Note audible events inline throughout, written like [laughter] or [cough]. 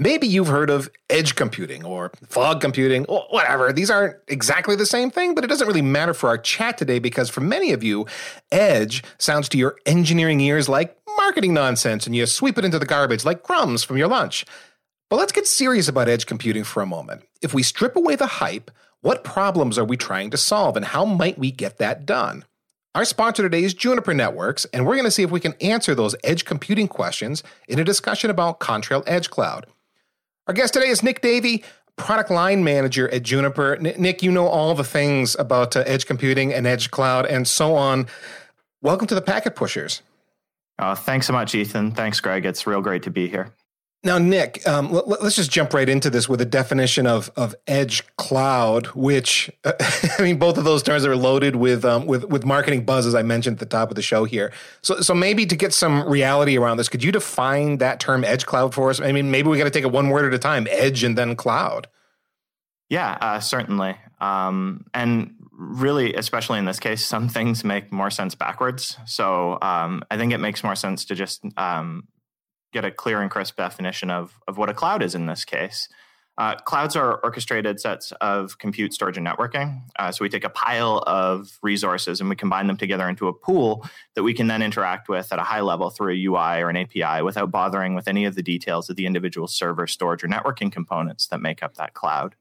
Maybe you've heard of edge computing or fog computing or whatever. These aren't exactly the same thing, but it doesn't really matter for our chat today because for many of you, edge sounds to your engineering ears like marketing nonsense and you sweep it into the garbage like crumbs from your lunch. But let's get serious about edge computing for a moment. If we strip away the hype, what problems are we trying to solve and how might we get that done? Our sponsor today is Juniper Networks, and we're going to see if we can answer those edge computing questions in a discussion about Contrail Edge Cloud. Our guest today is Nick Davey, product line manager at Juniper. Nick, you know all the things about uh, edge computing and edge cloud and so on. Welcome to the Packet Pushers. Uh, thanks so much, Ethan. Thanks, Greg. It's real great to be here. Now, Nick, um, let, us just jump right into this with a definition of of edge cloud, which uh, [laughs] I mean, both of those terms are loaded with um, with with marketing buzz, as I mentioned at the top of the show here. So, so maybe to get some reality around this, could you define that term edge cloud for us? I mean, maybe we got to take it one word at a time: edge and then cloud. Yeah, uh, certainly. Um, and really, especially in this case, some things make more sense backwards. So um, I think it makes more sense to just um, get a clear and crisp definition of, of what a cloud is in this case. Uh, clouds are orchestrated sets of compute, storage, and networking. Uh, so we take a pile of resources and we combine them together into a pool that we can then interact with at a high level through a UI or an API without bothering with any of the details of the individual server, storage, or networking components that make up that cloud.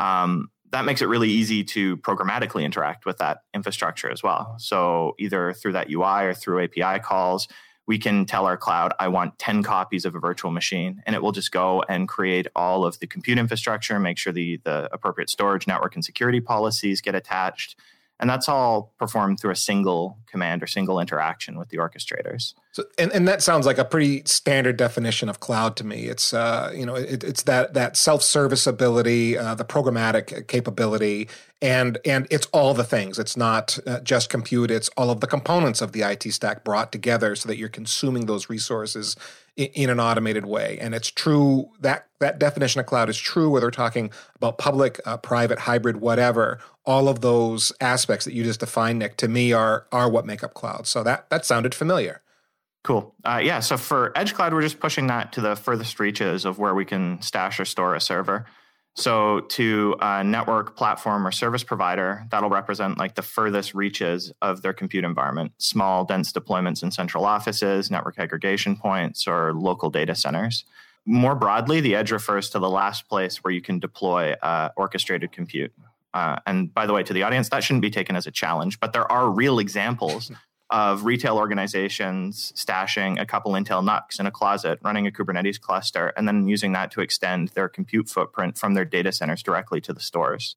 Um, that makes it really easy to programmatically interact with that infrastructure as well. So either through that UI or through API calls, we can tell our cloud, I want 10 copies of a virtual machine, and it will just go and create all of the compute infrastructure, make sure the, the appropriate storage, network, and security policies get attached. And that's all performed through a single command or single interaction with the orchestrators. So, and, and that sounds like a pretty standard definition of cloud to me. It's uh, you know it, it's that that self service ability, uh, the programmatic capability, and and it's all the things. It's not uh, just compute. It's all of the components of the IT stack brought together so that you're consuming those resources in, in an automated way. And it's true that that definition of cloud is true whether we're talking about public, uh, private, hybrid, whatever. All of those aspects that you just defined, Nick, to me are are what make up cloud. So that that sounded familiar. Cool. Uh, yeah. So for Edge Cloud, we're just pushing that to the furthest reaches of where we can stash or store a server. So to a network platform or service provider, that'll represent like the furthest reaches of their compute environment, small, dense deployments in central offices, network aggregation points, or local data centers. More broadly, the edge refers to the last place where you can deploy uh, orchestrated compute. Uh, and by the way, to the audience, that shouldn't be taken as a challenge, but there are real examples [laughs] of retail organizations stashing a couple Intel NUCs in a closet, running a Kubernetes cluster, and then using that to extend their compute footprint from their data centers directly to the stores.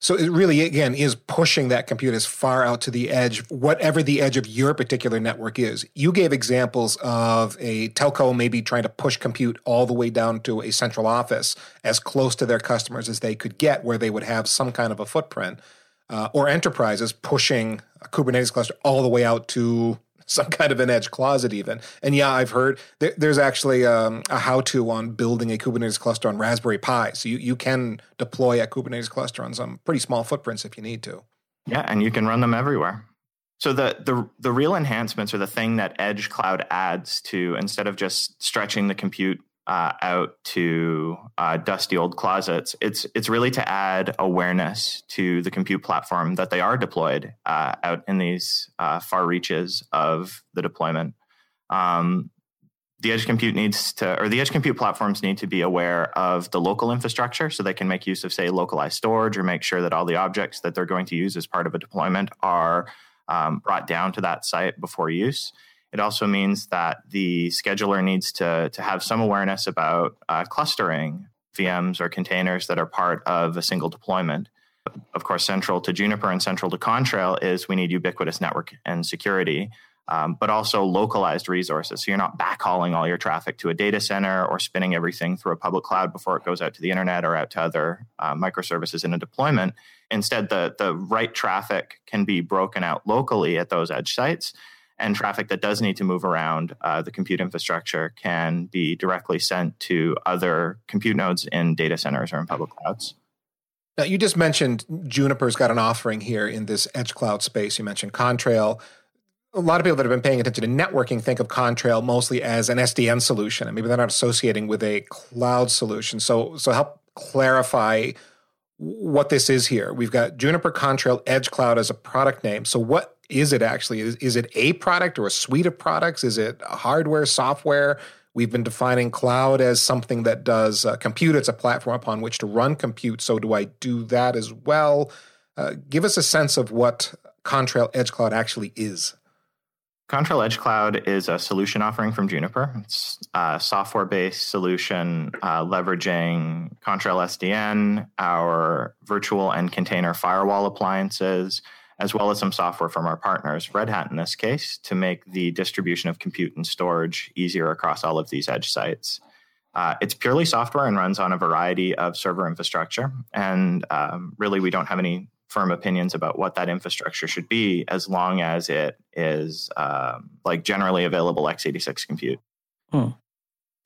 So it really, again, is pushing that compute as far out to the edge, whatever the edge of your particular network is. You gave examples of a telco maybe trying to push compute all the way down to a central office as close to their customers as they could get, where they would have some kind of a footprint uh, or enterprises pushing a Kubernetes cluster all the way out to some kind of an edge closet even. And yeah i've heard there, there's actually um, a how-to on building a kubernetes cluster on raspberry pi. So you, you can deploy a kubernetes cluster on some pretty small footprints if you need to. Yeah and you can run them everywhere. So the the the real enhancements are the thing that edge cloud adds to instead of just stretching the compute uh, out to uh, dusty old closets. It's it's really to add awareness to the compute platform that they are deployed uh, out in these uh, far reaches of the deployment. Um, the edge compute needs to, or the edge compute platforms need to be aware of the local infrastructure, so they can make use of, say, localized storage, or make sure that all the objects that they're going to use as part of a deployment are um, brought down to that site before use. It also means that the scheduler needs to, to have some awareness about uh, clustering VMs or containers that are part of a single deployment. Of course, central to Juniper and central to Contrail is we need ubiquitous network and security, um, but also localized resources. So you're not backhauling all your traffic to a data center or spinning everything through a public cloud before it goes out to the internet or out to other uh, microservices in a deployment. Instead, the, the right traffic can be broken out locally at those edge sites and traffic that does need to move around uh, the compute infrastructure can be directly sent to other compute nodes in data centers or in public clouds. Now, you just mentioned Juniper's got an offering here in this edge cloud space. You mentioned Contrail. a lot of people that have been paying attention to networking think of Contrail mostly as an SDN solution, and maybe they're not associating with a cloud solution. So, so help clarify what this is here. We've got Juniper Contrail Edge Cloud as a product name. So, what is it actually? Is, is it a product or a suite of products? Is it hardware, software? We've been defining cloud as something that does uh, compute. It's a platform upon which to run compute. So, do I do that as well? Uh, give us a sense of what Contrail Edge Cloud actually is. Contrail Edge Cloud is a solution offering from Juniper. It's a software based solution uh, leveraging Contrail SDN, our virtual and container firewall appliances, as well as some software from our partners, Red Hat in this case, to make the distribution of compute and storage easier across all of these edge sites. Uh, it's purely software and runs on a variety of server infrastructure. And um, really, we don't have any firm opinions about what that infrastructure should be as long as it is um, like generally available x86 compute. Hmm.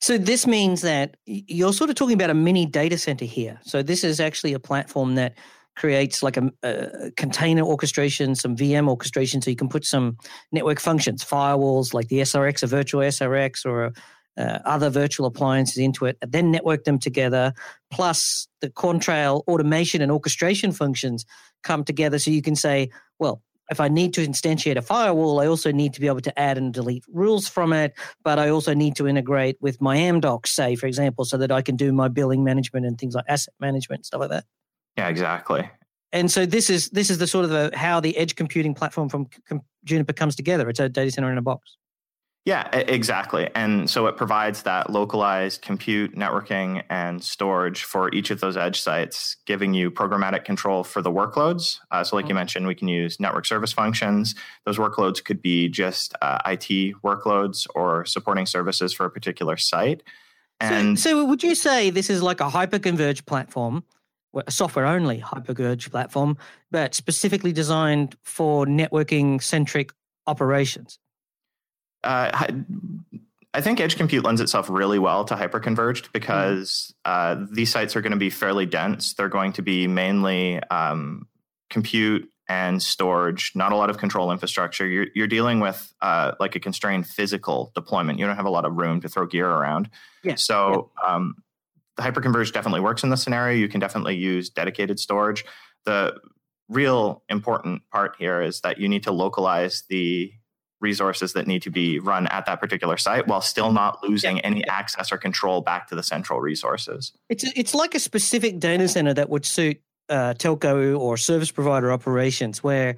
So this means that you're sort of talking about a mini data center here. So this is actually a platform that creates like a, a, container orchestration, some VM orchestration, so you can put some network functions, firewalls like the SRX, a virtual SRX, or a, uh, other virtual appliances into it, and then network them together, plus the Contrail automation and orchestration functions come together. So you can say, well, if I need to instantiate a firewall, I also need to be able to add and delete rules from it, but I also need to integrate with my Amdocs, say, for example, so that I can do my billing management and things like asset management, stuff like that. Yeah, exactly. And so this is this is the sort of the, how the edge computing platform from Juniper comes together. It's a data center in a box. Yeah, exactly. And so it provides that localized compute, networking, and storage for each of those edge sites, giving you programmatic control for the workloads. Uh, so, like mm-hmm. you mentioned, we can use network service functions. Those workloads could be just uh, IT workloads or supporting services for a particular site. And so, so, would you say this is like a hyperconverged platform, a software only hyperconverged platform, but specifically designed for networking centric operations? uh, I think edge compute lends itself really well to hyperconverged because uh, these sites are going to be fairly dense. They're going to be mainly um, compute and storage, not a lot of control infrastructure. You're, you're dealing with uh, like a constrained physical deployment. You don't have a lot of room to throw gear around. Yeah. So yeah. Um, the hyperconverged definitely works in this scenario. You can definitely use dedicated storage. The real important part here is that you need to localize the resources that need to be run at that particular site while still not losing any access or control back to the central resources. It's it's like a specific data center that would suit uh, telco or service provider operations where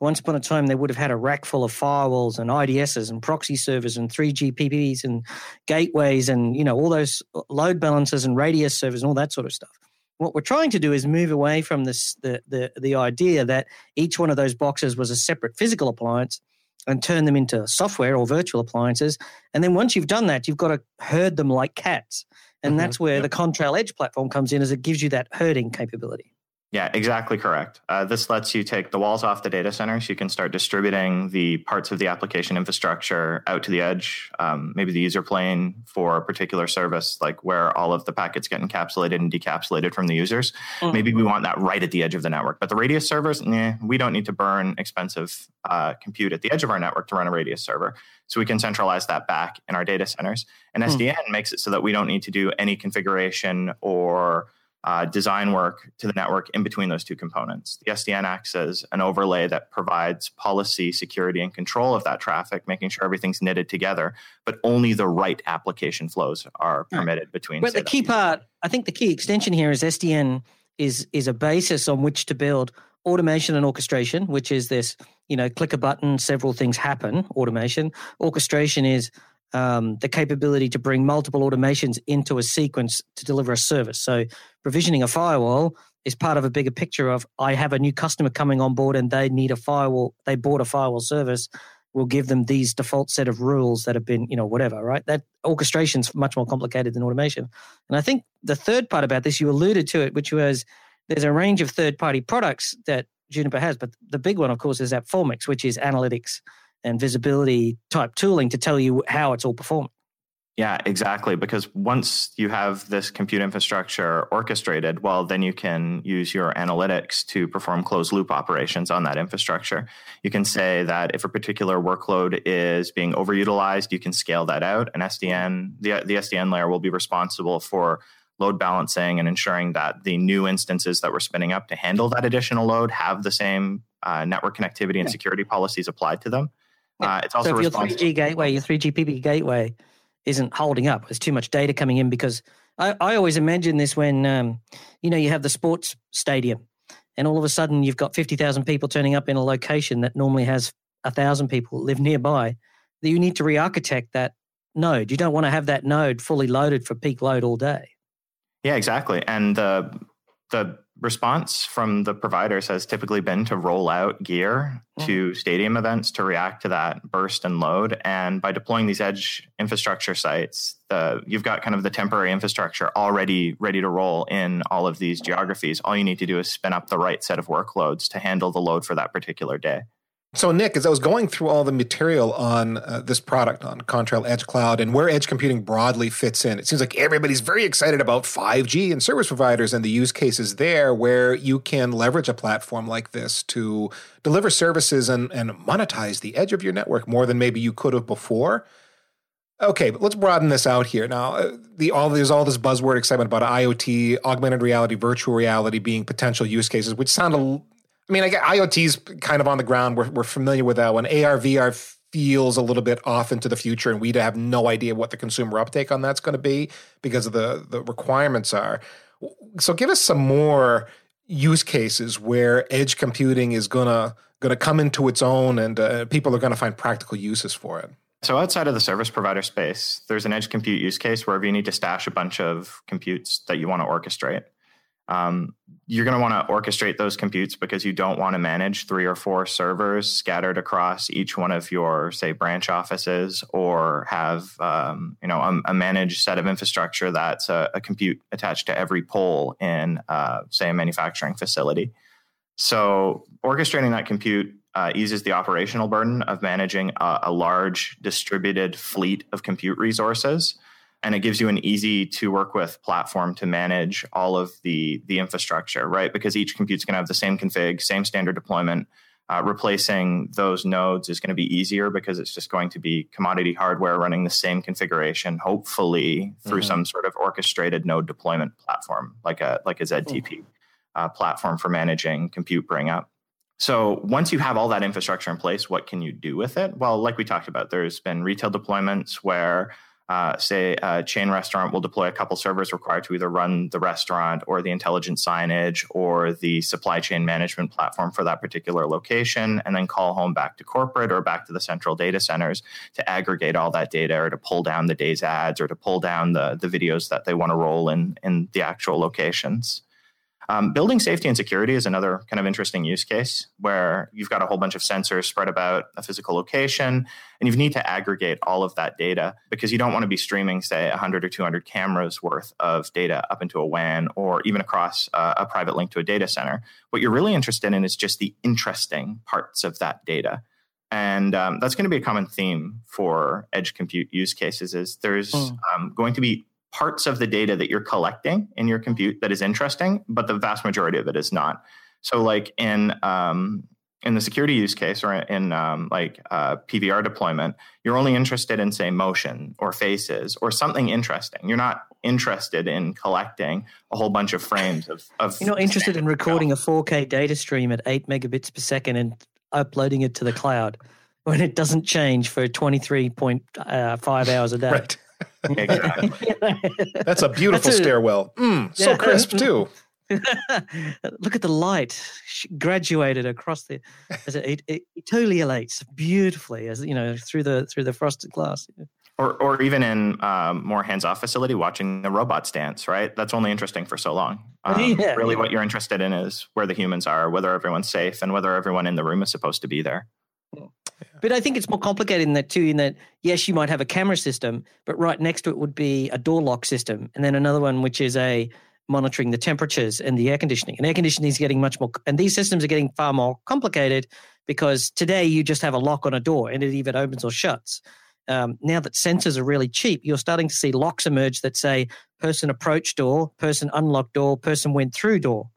once upon a time they would have had a rack full of firewalls and IDSs and proxy servers and 3GPPs and gateways and you know all those load balancers and radius servers and all that sort of stuff. What we're trying to do is move away from this the the the idea that each one of those boxes was a separate physical appliance and turn them into software or virtual appliances. And then once you've done that, you've got to herd them like cats. And mm-hmm. that's where yep. the Contrail Edge platform comes in as it gives you that herding capability. Yeah, exactly correct. Uh, this lets you take the walls off the data center so you can start distributing the parts of the application infrastructure out to the edge. Um, maybe the user plane for a particular service, like where all of the packets get encapsulated and decapsulated from the users. Mm-hmm. Maybe we want that right at the edge of the network. But the radius servers, nah, we don't need to burn expensive uh, compute at the edge of our network to run a radius server. So we can centralize that back in our data centers. And mm-hmm. SDN makes it so that we don't need to do any configuration or uh, design work to the network in between those two components. The SDN acts as an overlay that provides policy, security, and control of that traffic, making sure everything's knitted together, but only the right application flows are permitted between. But the key part, I think the key extension here is SDN is is a basis on which to build automation and orchestration, which is this, you know, click a button, several things happen. Automation. Orchestration is um, the capability to bring multiple automations into a sequence to deliver a service. So, provisioning a firewall is part of a bigger picture of I have a new customer coming on board and they need a firewall, they bought a firewall service. We'll give them these default set of rules that have been, you know, whatever, right? That orchestration is much more complicated than automation. And I think the third part about this, you alluded to it, which was there's a range of third party products that Juniper has, but the big one, of course, is AppFormix, which is analytics and visibility type tooling to tell you how it's all performing. Yeah, exactly. Because once you have this compute infrastructure orchestrated, well, then you can use your analytics to perform closed loop operations on that infrastructure. You can say that if a particular workload is being overutilized, you can scale that out. And SDN, the, the SDN layer will be responsible for load balancing and ensuring that the new instances that we're spinning up to handle that additional load have the same uh, network connectivity and security policies applied to them. Uh, it's also so if your 3G gateway, your 3GPP gateway isn't holding up. There's too much data coming in because I, I always imagine this when um, you know you have the sports stadium and all of a sudden you've got 50,000 people turning up in a location that normally has a thousand people live nearby. That you need to re-architect that node. You don't want to have that node fully loaded for peak load all day. Yeah, exactly. And the the response from the providers has typically been to roll out gear mm-hmm. to stadium events to react to that burst and load. And by deploying these edge infrastructure sites, the, you've got kind of the temporary infrastructure already ready to roll in all of these geographies. All you need to do is spin up the right set of workloads to handle the load for that particular day. So, Nick, as I was going through all the material on uh, this product on Contrail Edge Cloud and where edge computing broadly fits in, it seems like everybody's very excited about 5G and service providers and the use cases there where you can leverage a platform like this to deliver services and, and monetize the edge of your network more than maybe you could have before. Okay, but let's broaden this out here. Now, uh, the all there's all this buzzword excitement about IoT, augmented reality, virtual reality being potential use cases, which sound a I mean, I get IoT's kind of on the ground. We're, we're familiar with that one. AR, VR feels a little bit off into the future, and we have no idea what the consumer uptake on that's going to be because of the the requirements are. So, give us some more use cases where edge computing is gonna gonna come into its own, and uh, people are going to find practical uses for it. So outside of the service provider space, there's an edge compute use case wherever you need to stash a bunch of computes that you want to orchestrate. Um, you're going to want to orchestrate those computes because you don't want to manage three or four servers scattered across each one of your say branch offices or have um, you know a, a, managed set of infrastructure that's a, a compute attached to every pole in uh, say a manufacturing facility. So orchestrating that compute uh, eases the operational burden of managing a, a large distributed fleet of compute resources and it gives you an easy to work with platform to manage all of the the infrastructure right because each compute's going to have the same config same standard deployment uh, replacing those nodes is going to be easier because it's just going to be commodity hardware running the same configuration hopefully through mm-hmm. some sort of orchestrated node deployment platform like a like a ztp mm-hmm. uh, platform for managing compute bring up so once you have all that infrastructure in place what can you do with it well like we talked about there's been retail deployments where uh, say a chain restaurant will deploy a couple servers required to either run the restaurant or the intelligent signage or the supply chain management platform for that particular location, and then call home back to corporate or back to the central data centers to aggregate all that data or to pull down the day's ads or to pull down the, the videos that they want to roll in, in the actual locations. Um, building safety and security is another kind of interesting use case where you've got a whole bunch of sensors spread about a physical location and you need to aggregate all of that data because you don't want to be streaming, say, 100 or 200 cameras worth of data up into a WAN or even across uh, a private link to a data center. What you're really interested in is just the interesting parts of that data. And um, that's going to be a common theme for edge compute use cases is there's mm. um, going to be parts of the data that you're collecting in your compute that is interesting, but the vast majority of it is not. So, like in um, in the security use case or in um, like uh, PVR deployment, you're only interested in say motion or faces or something interesting. You're not interested in collecting a whole bunch of frames of. of you're not interested in recording a 4K data stream at eight megabits per second and uploading it to the cloud when it doesn't change for 23.5 uh, hours a day. [laughs] Right. [laughs] That's a beautiful That's a, stairwell. Mm, so yeah. crisp too. [laughs] Look at the light graduated across the. It, it, it totally elates beautifully as you know through the through the frosted glass. Or, or even in um, more hands-off facility, watching the robots dance. Right, that's only interesting for so long. [laughs] Um, yeah, really, yeah. what you're interested in is where the humans are, whether everyone's safe, and whether everyone in the room is supposed to be there. But I think it's more complicated in that too. In that, yes, you might have a camera system, but right next to it would be a door lock system, and then another one which is a monitoring the temperatures and the air conditioning. And air conditioning is getting much more, and these systems are getting far more complicated because today you just have a lock on a door and it either opens or shuts. um, now that sensors are really cheap, you're starting to see locks emerge that say person approach door, person unlocked door, person went through door.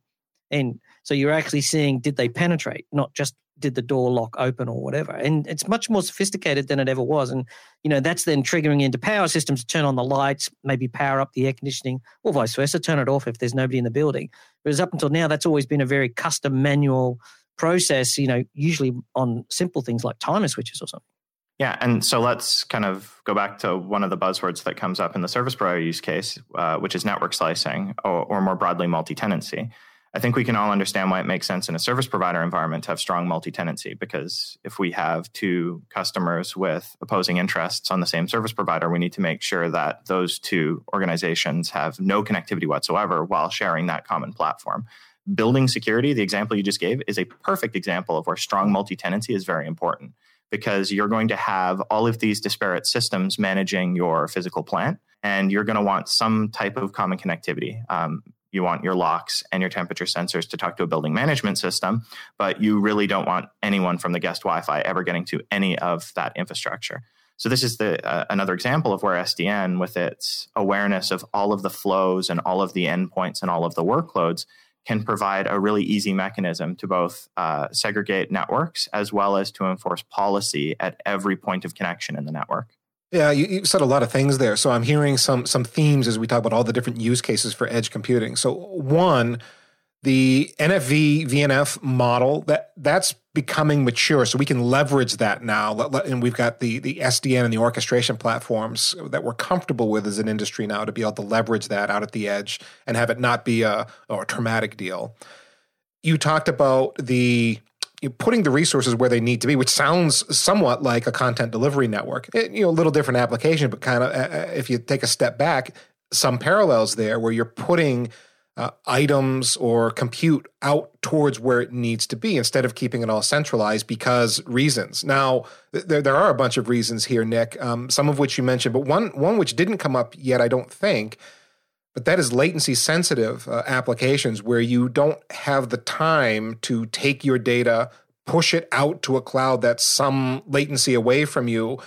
And so you're actually seeing did they penetrate, not just did the door lock open or whatever. And it's much more sophisticated than it ever was. And, you know, that's then triggering into power systems to turn on the lights, maybe power up the air conditioning, or vice versa, turn it off if there's nobody in the building. Whereas up until now, that's always been a very custom manual process, you know, usually on simple things like timer switches or something. Yeah, and so let's kind of go back to one of the buzzwords that comes up in the service provider use case, uh, which is network slicing, or, or more broadly, multi-tenancy. I think we can all understand why it makes sense in a service provider environment to have strong multi-tenancy because if we have two customers with opposing interests on the same service provider, we need to make sure that those two organizations have no connectivity whatsoever while sharing that common platform. Building security, the example you just gave, is a perfect example of where strong multi-tenancy is very important because you're going to have all of these disparate systems managing your physical plant and you're going to want some type of common connectivity. Um, you want your locks and your temperature sensors to talk to a building management system, but you really don't want anyone from the guest Wi-Fi ever getting to any of that infrastructure. So this is the uh, another example of where SDN, with its awareness of all of the flows and all of the endpoints and all of the workloads, can provide a really easy mechanism to both uh, segregate networks as well as to enforce policy at every point of connection in the network. Yeah, you, you, said a lot of things there. So I'm hearing some some themes as we talk about all the different use cases for edge computing. So one, the NFV VNF model that that's becoming mature, so we can leverage that now. And we've got the the SDN and the orchestration platforms that we're comfortable with as an industry now to be able to leverage that out at the edge and have it not be a, a traumatic deal. You talked about the putting the resources where they need to be, which sounds somewhat like a content delivery network. It, you know, a little different application, but kind of uh, uh, if you take a step back, some parallels there where you're putting uh, items or compute out towards where it needs to be instead of keeping it all centralized because reasons. Now, there, there are a bunch of reasons here, Nick, um, some of which you mentioned, but one, one which didn't come up yet, I don't think, but that is latency sensitive uh, applications where you don't have the time to take your data, push it out to a cloud that's some latency away from you,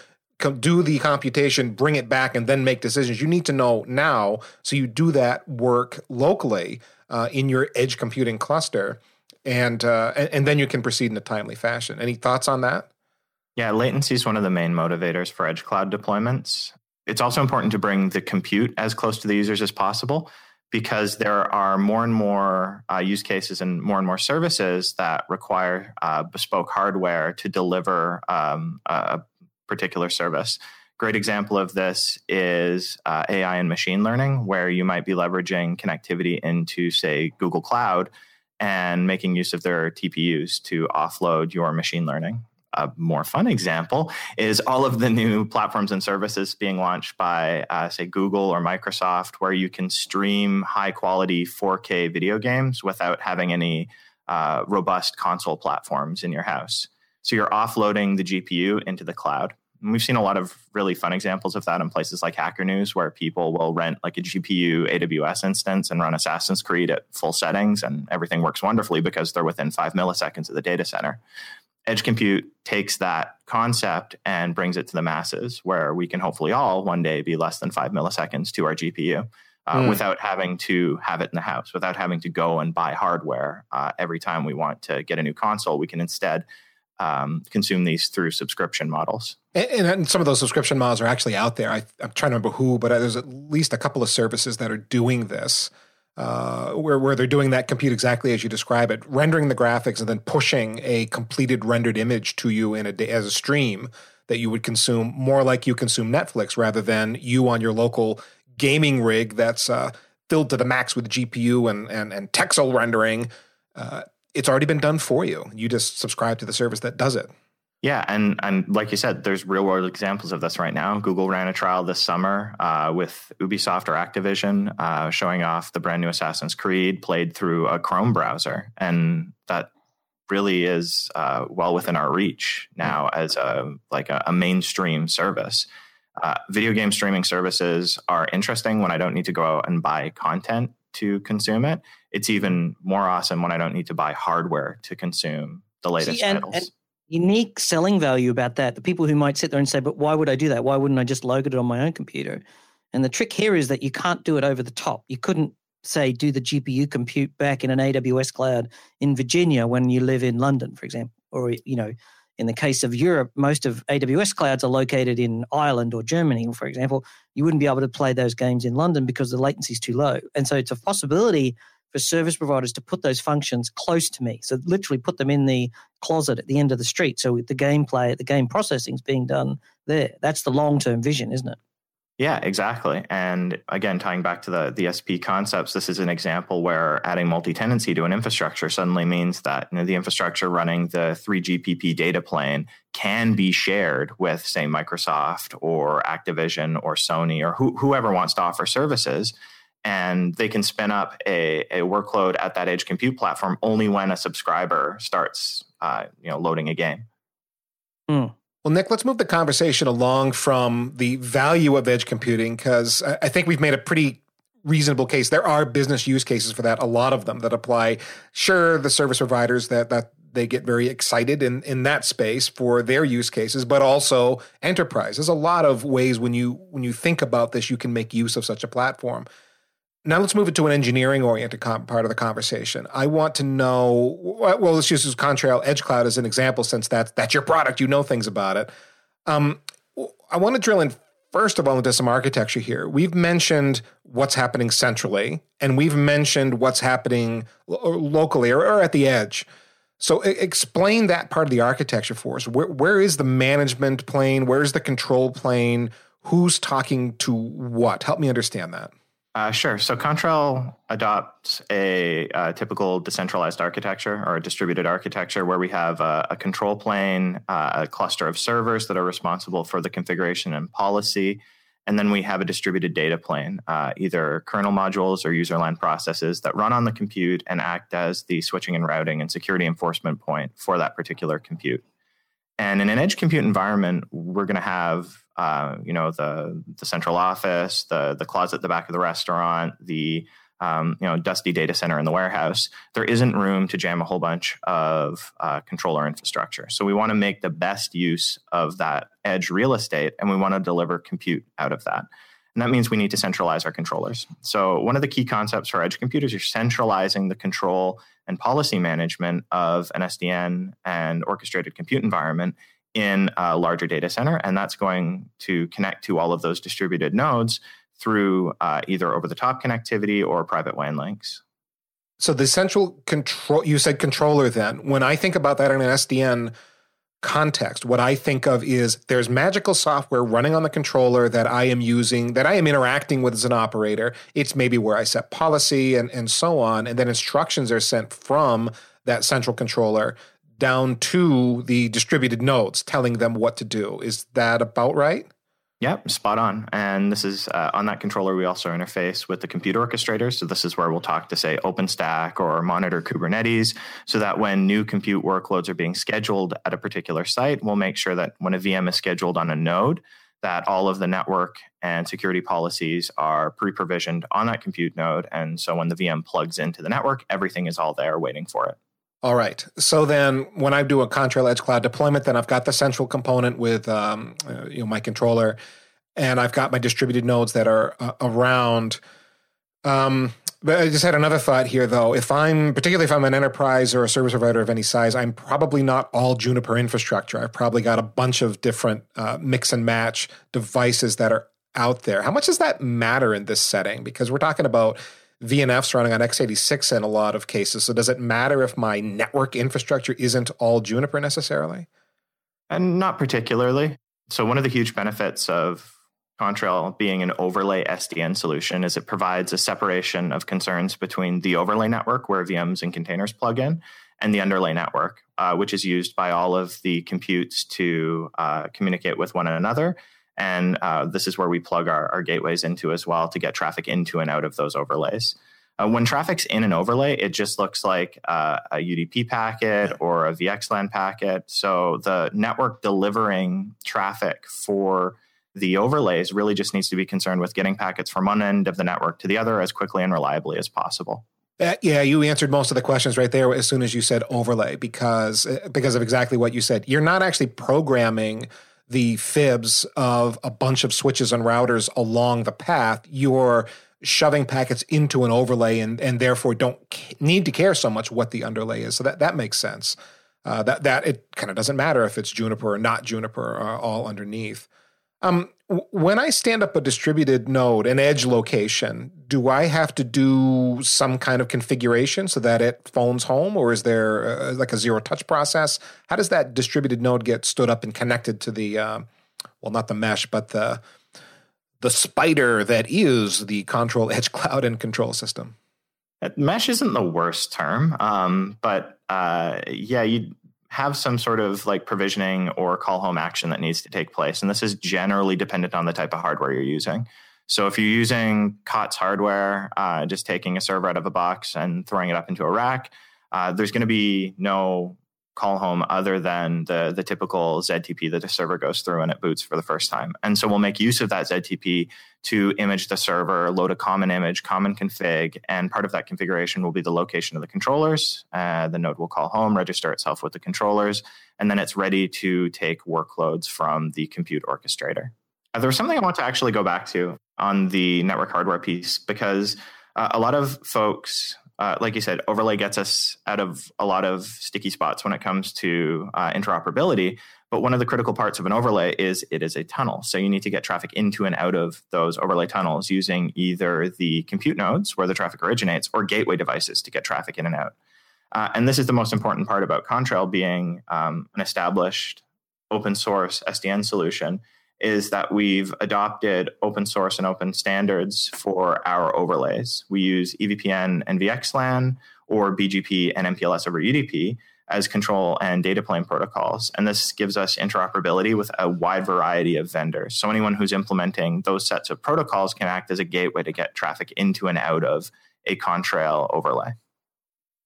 do the computation, bring it back, and then make decisions. You need to know now. So you do that work locally uh, in your edge computing cluster. And, uh, and, and then you can proceed in a timely fashion. Any thoughts on that? Yeah, latency is one of the main motivators for edge cloud deployments. It's also important to bring the compute as close to the users as possible because there are more and more uh, use cases and more and more services that require uh, bespoke hardware to deliver um, a particular service. Great example of this is uh, AI and machine learning, where you might be leveraging connectivity into, say, Google Cloud and making use of their TPUs to offload your machine learning a more fun example is all of the new platforms and services being launched by, uh, say, Google or Microsoft, where you can stream high quality 4K video games without having any uh, robust console platforms in your house. So you're offloading the GPU into the cloud. And we've seen a lot of really fun examples of that in places like Hacker News, where people will rent like a GPU AWS instance and run Assassin's Creed at full settings, and everything works wonderfully because they're within five milliseconds of the data center edge compute takes that concept and brings it to the masses where we can hopefully all one day be less than five milliseconds to our GPU uh, mm. without having to have it in the house, without having to go and buy hardware uh, every time we want to get a new console. We can instead um, consume these through subscription models. And, and, some of those subscription models are actually out there. I, am trying to remember who, but there's at least a couple of services that are doing this uh, where, where they're doing that compute exactly as you describe it, rendering the graphics and then pushing a completed rendered image to you in a as a stream that you would consume more like you consume Netflix rather than you on your local gaming rig that's uh, filled to the max with GPU and and, and texel rendering. Uh, it's already been done for you. You just subscribe to the service that does it. Yeah, and and like you said, there's real world examples of this right now. Google ran a trial this summer uh, with Ubisoft or Activision, uh, showing off the brand new Assassin's Creed played through a Chrome browser, and that really is uh, well within our reach now as a like a, a mainstream service. Uh, video game streaming services are interesting when I don't need to go out and buy content to consume it. It's even more awesome when I don't need to buy hardware to consume the latest See, and, titles. And- unique selling value about that. The people who might sit there and say, but why would I do that? Why wouldn't I just load it on my own computer? And the trick here is that you can't do it over the top. You couldn't say do the GPU compute back in an AWS cloud in Virginia when you live in London, for example, or you know, in the case of Europe, most of AWS clouds are located in Ireland or Germany, for example. You wouldn't be able to play those games in London because the latency is too low. And so it's a possibility for service providers to put those functions close to me. So literally put them in the closet at the end of the street. So the gameplay, the game processing is being done there. That's the long term vision, isn't it? Yeah, exactly. And again, tying back to the, the SP concepts, this is an example where adding multi-tenancy to an infrastructure suddenly means that you know, the infrastructure running the 3GPP data plane can be shared with, say, Microsoft or Activision or Sony or who, whoever wants to offer services and they can spin up a, a workload at that edge compute platform only when a subscriber starts uh, you know loading a game mm. well nick let's move the conversation along from the value of edge computing because i think we've made a pretty reasonable case there are business use cases for that a lot of them that apply sure the service providers that that they get very excited in, in that space for their use cases, but also enterprise. There's a lot of ways when you when you think about this, you can make use of such a platform. Now let's move it to an engineering oriented com- part of the conversation. I want to know. Well, let's use Contrail Edge Cloud as an example, since that's that's your product. You know things about it. Um, I want to drill in first of all into some architecture here. We've mentioned what's happening centrally, and we've mentioned what's happening lo- locally or, or, at the edge. So, explain that part of the architecture for us. Where, where is the management plane? Where's the control plane? Who's talking to what? Help me understand that. Uh, sure. So Contrail adopts a, a, typical decentralized architecture or a distributed architecture where we have a, a control plane, uh, a cluster of servers that are responsible for the configuration and policy. And then we have a distributed data plane, uh, either kernel modules or userland processes that run on the compute and act as the switching and routing and security enforcement point for that particular compute. And in an edge compute environment, we're going to have uh, you know the the central office, the the closet at the back of the restaurant, the um, you know dusty data center in the warehouse. There isn't room to jam a whole bunch of uh, controller infrastructure. So we want to make the best use of that edge real estate, and we want to deliver compute out of that. And that means we need to centralize our controllers. So, one of the key concepts for edge computers is centralizing the control and policy management of an SDN and orchestrated compute environment in a larger data center. And that's going to connect to all of those distributed nodes through uh, either over the top connectivity or private WAN links. So, the central control, you said controller then. When I think about that in an SDN, context, what I think of is there's magical software running on the controller that I am using, that I am interacting with as an operator. It's maybe where I set policy and, and so on. And then instructions are sent from that central controller down to the distributed nodes, telling them what to do. Is that about right? Yep, spot on. And this is uh, on that controller. We also interface with the compute orchestrator. So this is where we'll talk to say OpenStack or monitor Kubernetes, so that when new compute workloads are being scheduled at a particular site, we'll make sure that when a VM is scheduled on a node, that all of the network and security policies are pre-provisioned on that compute node. And so when the VM plugs into the network, everything is all there waiting for it. All right. So then, when I do a Contrail Edge Cloud deployment, then I've got the central component with um, uh, you know my controller, and I've got my distributed nodes that are uh, around. Um, but I just had another thought here, though. If I'm particularly if I'm an enterprise or a service provider of any size, I'm probably not all Juniper infrastructure. I've probably got a bunch of different uh, mix and match devices that are out there. How much does that matter in this setting? Because we're talking about VNFs running on x86 in a lot of cases. So does it matter if my network infrastructure isn't all Juniper necessarily? And not particularly. So one of the huge benefits of Contrail being an overlay SDN solution is it provides a separation of concerns between the overlay network where VMs and containers plug in and the underlay network, uh, which is used by all of the computes to uh, communicate with one another and uh, this is where we plug our, our, gateways into as well to get traffic into and out of those overlays. Uh, when traffic's in an overlay, it just looks like uh, a UDP packet or a VXLAN packet. So the network delivering traffic for the overlays really just needs to be concerned with getting packets from one end of the network to the other as quickly and reliably as possible. Uh, yeah, you answered most of the questions right there as soon as you said overlay because uh, because of exactly what you said. You're not actually programming the fibs of a bunch of switches and routers along the path. You're shoving packets into an overlay and and therefore don't need to care so much what the underlay is. So that that makes sense. Uh, that that it kind of doesn't matter if it's Juniper or not Juniper uh, all underneath. Um, when I stand up a distributed node, an edge location, do I have to do some kind of configuration so that it phones home, or is there uh, like a zero touch process? How does that distributed node get stood up and connected to the, uh, well, not the mesh, but the the spider that is the Contrail Edge Cloud and control system? Mesh isn't the worst term, um, but uh, yeah, you have some sort of like provisioning or call home action that needs to take place. And this is generally dependent on the type of hardware you're using. So if you're using COTS hardware, uh, just taking a server out of a box and throwing it up into a rack, uh, there's going to be no call home other than the the typical ZTP that the server goes through and it boots for the first time. And so we'll make use of that ZTP to image the server, load a common image, common config, and part of that configuration will be the location of the controllers. Uh, the node will call home, register itself with the controllers, and then it's ready to take workloads from the compute orchestrator. Uh, there was something I want to actually go back to on the network hardware piece because uh, a lot of folks uh, like you said, overlay gets us out of a lot of sticky spots when it comes to uh, interoperability. But one of the critical parts of an overlay is it is a tunnel. So you need to get traffic into and out of those overlay tunnels using either the compute nodes where the traffic originates or gateway devices to get traffic in and out. Uh, and this is the most important part about Contrail being um, an established open source SDN solution is that we've adopted open source and open standards for our overlays. We use EVPN and VXLAN or BGP and MPLS over UDP as control and data plane protocols. And this gives us interoperability with a wide variety of vendors. So anyone who's implementing those sets of protocols can act as a gateway to get traffic into and out of a Contrail overlay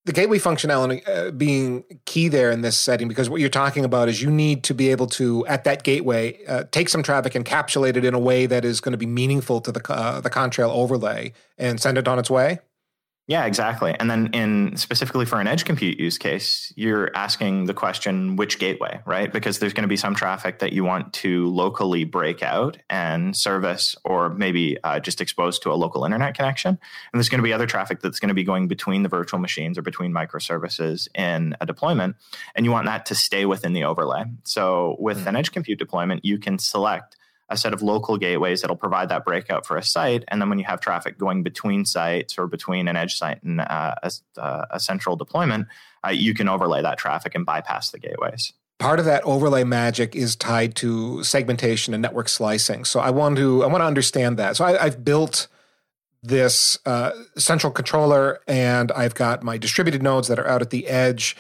the gateway functionality uh, being key there in this setting because what you're talking about is you need to be able to at that gateway uh, take some traffic encapsulate it in a way that is going to be meaningful to the uh, the contrail overlay and send it on its way yeah, exactly. And then in specifically for an edge compute use case, you're asking the question which gateway, right? Because there's going to be some traffic that you want to locally break out and service or maybe uh, just expose to a local internet connection. And there's going to be other traffic that's going to be going between the virtual machines or between microservices in a deployment. And you want that to stay within the overlay. So with mm-hmm. an edge compute deployment, you can select a set of local gateways that'll provide that breakout for a site. And then when you have traffic going between sites or between an edge site and uh, a, uh, a, central deployment, uh, you can overlay that traffic and bypass the gateways. Part of that overlay magic is tied to segmentation and network slicing. So I want to I want to understand that. So I, have built this uh, central controller, and I've got my distributed nodes that are out at the edge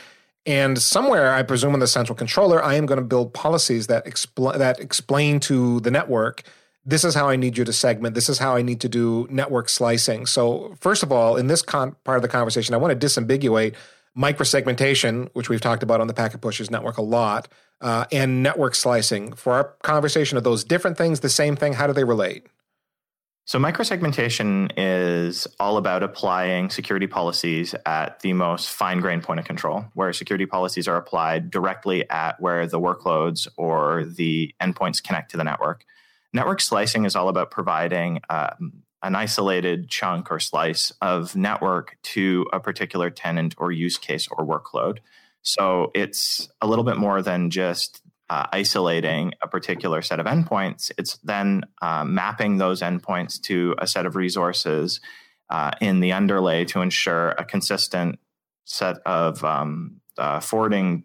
and somewhere, I presume in the central controller, I am going to build policies that expl- that explain to the network this is how I need you to segment. This is how I need to do network slicing. So, first of all, in this con- part of the conversation, I want to disambiguate microsegmentation, which we've talked about on the Packet Pushers network a lot, uh, and network slicing. For our conversation, of those different things the same thing? How do they relate? So, microsegmentation is all about applying security policies at the most fine grained point of control, where security policies are applied directly at where the workloads or the endpoints connect to the network. Network slicing is all about providing um, an isolated chunk or slice of network to a particular tenant or use case or workload. So, it's a little bit more than just uh, isolating a particular set of endpoints, it's then uh, mapping those endpoints to a set of resources uh, in the underlay to ensure a consistent set of um, uh, forwarding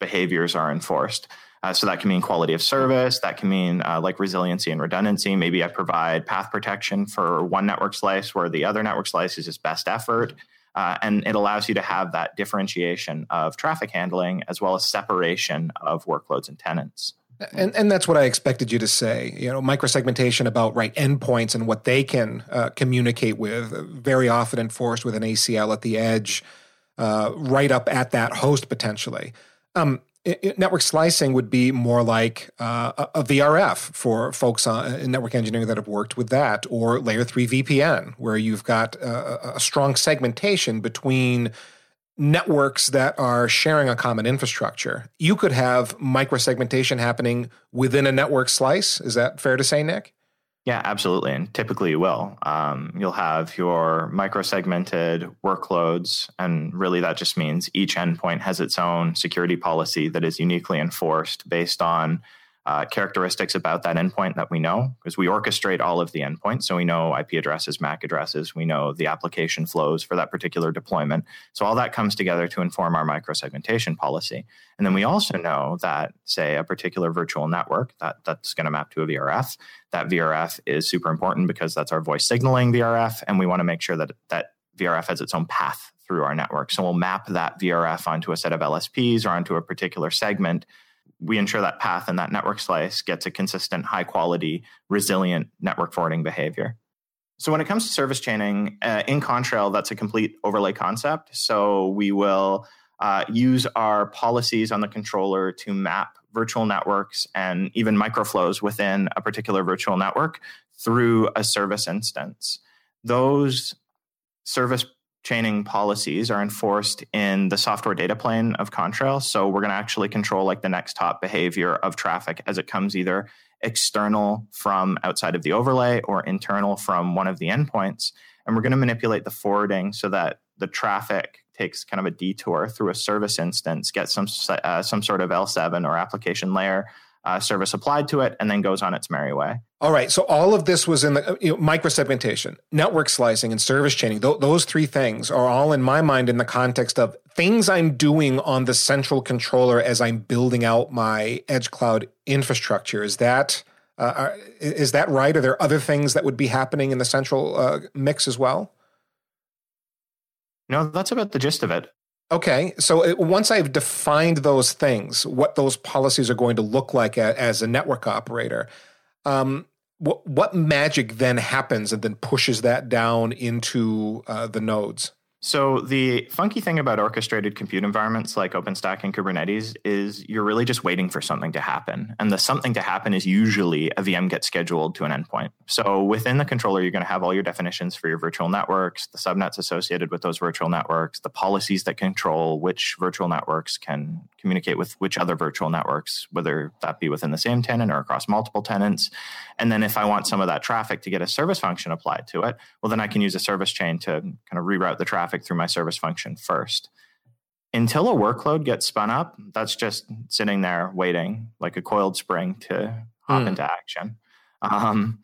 behaviors are enforced. Uh, so that can mean quality of service. That can mean uh, like resiliency and redundancy. Maybe I provide path protection for one network slice where the other network slice is just best effort. Uh, and it allows you to have that differentiation of traffic handling as well as separation of workloads and tenants. And, and that's what I expected you to say. You know, microsegmentation about right endpoints and what they can uh, communicate with, very often enforced with an ACL at the edge, uh, right up at that host potentially. Um, network slicing would be more like uh, a VRF for folks in network engineering that have worked with that, or layer three VPN, where you've got a, a strong segmentation between networks that are sharing a common infrastructure. You could have microsegmentation happening within a network slice. Is that fair to say, Nick? Yeah, absolutely. And typically you will. Um, you'll have your micro-segmented workloads. And really that just means each endpoint has its own security policy that is uniquely enforced based on uh, characteristics about that endpoint that we know because we orchestrate all of the endpoints. So we know IP addresses, MAC addresses, we know the application flows for that particular deployment. So all that comes together to inform our microsegmentation policy. And then we also know that, say, a particular virtual network that, that's going to map to a VRF, that VRF is super important because that's our voice signaling VRF. And we want to make sure that that VRF has its own path through our network. So we'll map that VRF onto a set of LSPs or onto a particular segment we ensure that path and that network slice gets a consistent, high quality, resilient network forwarding behavior. So when it comes to service chaining uh, in Contrail, that's a complete overlay concept. So we will uh, use our policies on the controller to map virtual networks and even microflows within a particular virtual network through a service instance. Those service chaining policies are enforced in the software data plane of Contrail. So we're going to actually control like the next hop behavior of traffic as it comes either external from outside of the overlay or internal from one of the endpoints. And we're going to manipulate the forwarding so that the traffic takes kind of a detour through a service instance, gets some uh, some sort of L7 or application layer uh, service applied to it, and then goes on its merry way. All right. So all of this was in the you know, microsegmentation, network slicing, and service chaining. Th- those three things are all in my mind in the context of things I'm doing on the central controller as I'm building out my edge cloud infrastructure. Is that uh, is that right? Are there other things that would be happening in the central uh, mix as well? No, that's about the gist of it. Okay, so it, once I've defined those things, what those policies are going to look like as a network operator, um, what, what magic then happens and then pushes that down into uh, the nodes? So the funky thing about orchestrated compute environments like OpenStack and Kubernetes is you're really just waiting for something to happen. And the something to happen is usually a VM gets scheduled to an endpoint. So within the controller, you're going to have all your definitions for your virtual networks, the subnets associated with those virtual networks, the policies that control which virtual networks can communicate with which other virtual networks, whether that be within the same tenant or across multiple tenants. And then if I want some of that traffic to get a service function applied to it, well, then I can use a service chain to kind of reroute the traffic through my service function first. Until a workload gets spun up, that's just sitting there waiting like a coiled spring to hop mm. into action. Um,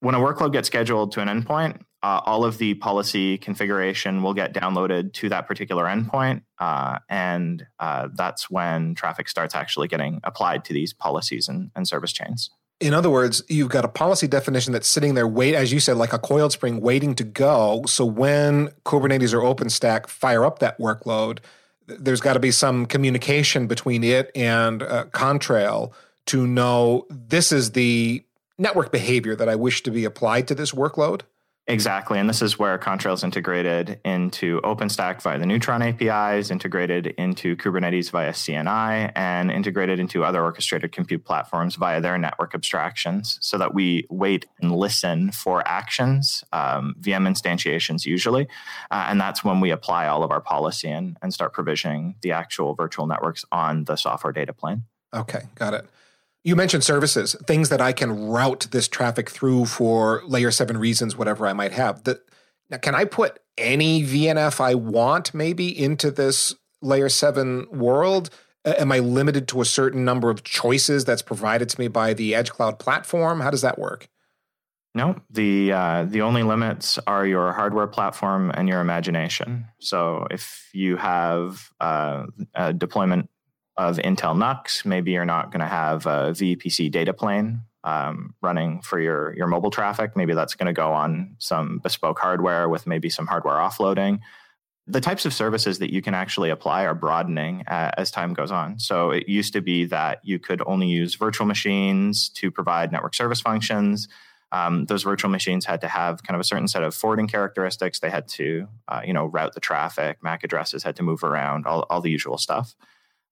when a workload gets scheduled to an endpoint, uh, all of the policy configuration will get downloaded to that particular endpoint. Uh, and uh, that's when traffic starts actually getting applied to these policies and, and, service chains. In other words, you've got a policy definition that's sitting there, wait, as you said, like a coiled spring waiting to go. So when Kubernetes or OpenStack fire up that workload, there's got to be some communication between it and uh, Contrail to know this is the network behavior that I wish to be applied to this workload. Exactly. And this is where Contrail is integrated into OpenStack via the Neutron APIs, integrated into Kubernetes via CNI, and integrated into other orchestrated compute platforms via their network abstractions so that we wait and listen for actions, um, VM instantiations usually. Uh, and that's when we apply all of our policy and, and start provisioning the actual virtual networks on the software data plane. Okay, got it. You mentioned services, things that I can route this traffic through for layer seven reasons, whatever I might have. The, now, can I put any VNF I want maybe into this layer seven world? Am I limited to a certain number of choices that's provided to me by the Edge Cloud platform? How does that work? No, the uh, the only limits are your hardware platform and your imagination. So if you have uh, a deployment of Intel NUCs. Maybe you're not going to have a VPC data plane um, running for your, your mobile traffic. Maybe that's going to go on some bespoke hardware with maybe some hardware offloading. The types of services that you can actually apply are broadening uh, as time goes on. So it used to be that you could only use virtual machines to provide network service functions. Um, those virtual machines had to have kind of a certain set of forwarding characteristics. They had to, uh, you know, route the traffic. MAC addresses had to move around. All, all the usual stuff.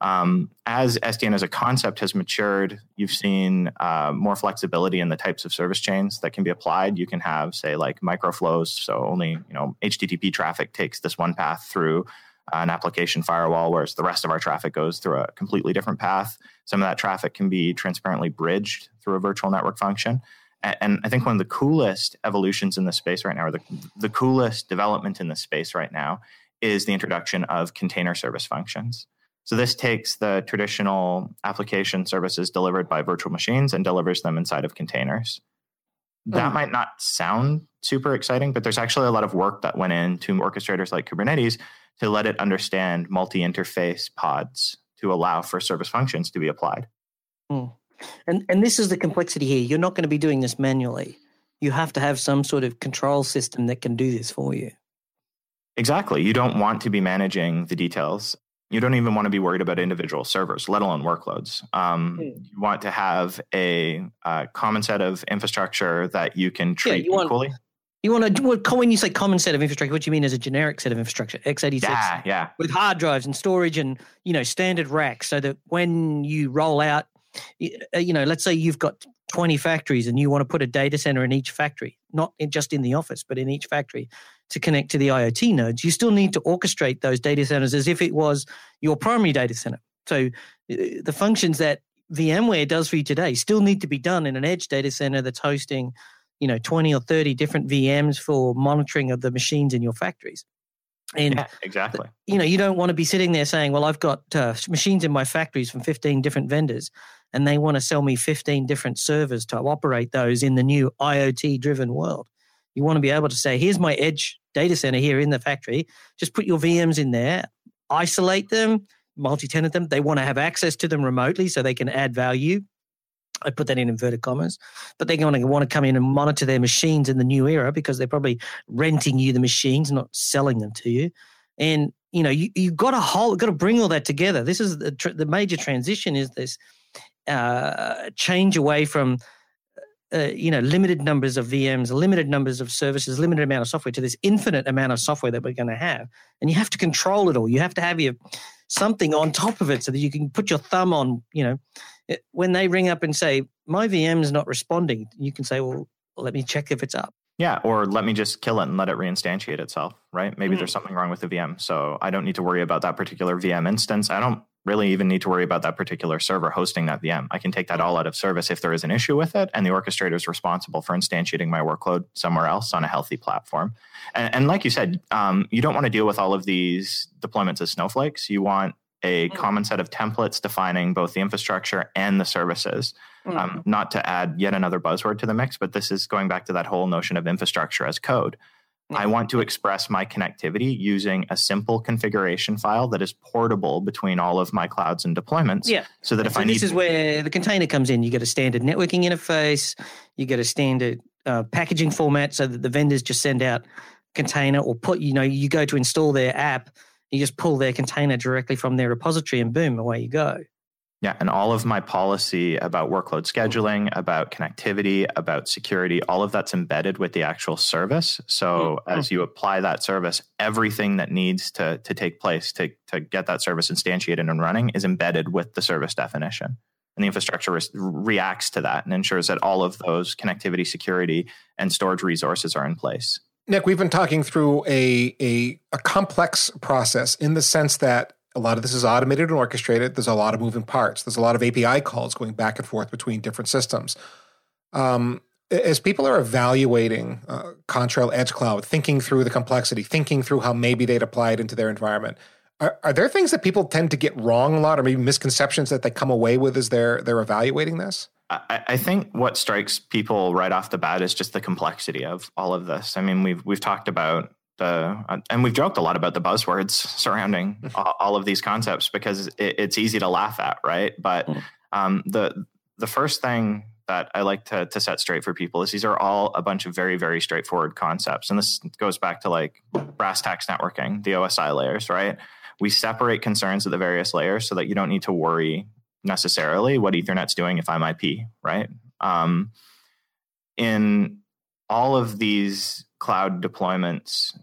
Um, as SDN as a concept has matured, you've seen uh, more flexibility in the types of service chains that can be applied. You can have, say, like microflows, so only you know HTTP traffic takes this one path through an application firewall, whereas the rest of our traffic goes through a completely different path. Some of that traffic can be transparently bridged through a virtual network function. And I think one of the coolest evolutions in this space right now, or the, the coolest development in this space right now, is the introduction of container service functions. So this takes the traditional application services delivered by virtual machines and delivers them inside of containers. That mm. might not sound super exciting, but there's actually a lot of work that went into orchestrators like Kubernetes to let it understand multi-interface pods to allow for service functions to be applied. Mm. And and this is the complexity here. You're not going to be doing this manually. You have to have some sort of control system that can do this for you. Exactly. You don't want to be managing the details you don't even want to be worried about individual servers, let alone workloads. Um, mm. You want to have a, a, common set of infrastructure that you can treat yeah, you equally. Want, you want to, when you say common set of infrastructure, what do you mean as a generic set of infrastructure? x86 yeah, yeah. with hard drives and storage and, you know, standard racks so that when you roll out, uh, you know, let's say you've got 20 factories and you want to put a data center in each factory, not in, just in the office, but in each factory to connect to the IoT nodes, you still need to orchestrate those data centers as if it was your primary data center. So uh, the functions that VMware does for you today still need to be done in an edge data center that's hosting, you know, 20 or 30 different VMs for monitoring of the machines in your factories. And yeah, exactly. You know, you don't want to be sitting there saying, "Well, I've got uh, machines in my factories from 15 different vendors, and they want to sell me 15 different servers to operate those in the new IoT-driven world." You want to be able to say, here's my edge data center here in the factory. Just put your VMs in there, isolate them, multi tenant them. They want to have access to them remotely so they can add value. I put that in inverted commas, but they're going to want to come in and monitor their machines in the new era because they're probably renting you the machines, not selling them to you. And you know, you you've got to hold, got to bring all that together. This is the the major transition is this uh, change away from uh, you know limited numbers of VMs, limited numbers of services, limited amount of software to this infinite amount of software that we're going to have, and you have to control it all. You have to have your something on top of it so that you can put your thumb on. You know, when they ring up and say my VM is not responding, you can say, well, let me check if it's up. Yeah, or let me just kill it and let it reinstantiate itself, right? Maybe mm. there's something wrong with the VM. So I don't need to worry about that particular VM instance. I don't really even need to worry about that particular server hosting that VM. I can take that all out of service if there is an issue with it, and the orchestrator is responsible for instantiating my workload somewhere else on a healthy platform. And, and like you said, um, you don't want to deal with all of these deployments as snowflakes. You want a mm. common set of templates defining both the infrastructure and the services. Mm. Um, not to add yet another buzzword to the mix, but this is going back to that whole notion of infrastructure as code. I want to express my connectivity using a simple configuration file that is portable between all of my clouds and deployments. Yeah. So that if so I need, this is where the container comes in. You get a standard networking interface. You get a standard uh, packaging format, so that the vendors just send out container or put. You know, you go to install their app. You just pull their container directly from their repository, and boom, away you go. Yeah, and all of my policy about workload scheduling, about connectivity, about security, all of that's embedded with the actual service. So mm-hmm. as you apply that service, everything that needs to, to take place to, to get that service instantiated and running is embedded with the service definition. And the infrastructure re- reacts to that and ensures that all of those connectivity, security, and storage resources are in place. Nick, we've been talking through a, a, a complex process in the sense that a lot of this is automated and orchestrated. There's a lot of moving parts. There's a lot of API calls going back and forth between different systems. Um, as people are evaluating uh, Contrail Edge Cloud, thinking through the complexity, thinking through how maybe they'd apply it into their environment, are, are there things that people tend to get wrong a lot, or maybe misconceptions that they come away with as they're they're evaluating this? I, I think what strikes people right off the bat is just the complexity of all of this. I mean, we've we've talked about the uh, and we've joked a lot about the buzzwords surrounding [laughs] all of these concepts because it, it's easy to laugh at, right? But hmm. um, the the first thing that I like to to set straight for people is these are all a bunch of very very straightforward concepts, and this goes back to like brass tacks networking, the OSI layers, right? We separate concerns at the various layers so that you don't need to worry necessarily what Ethernet's doing if I'm IP, right? Um, in all of these cloud deployments,